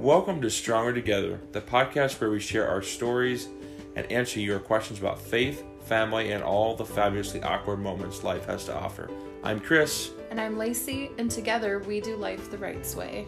Welcome to Stronger Together, the podcast where we share our stories and answer your questions about faith, family, and all the fabulously awkward moments life has to offer. I'm Chris. And I'm Lacey, and together we do life the right way.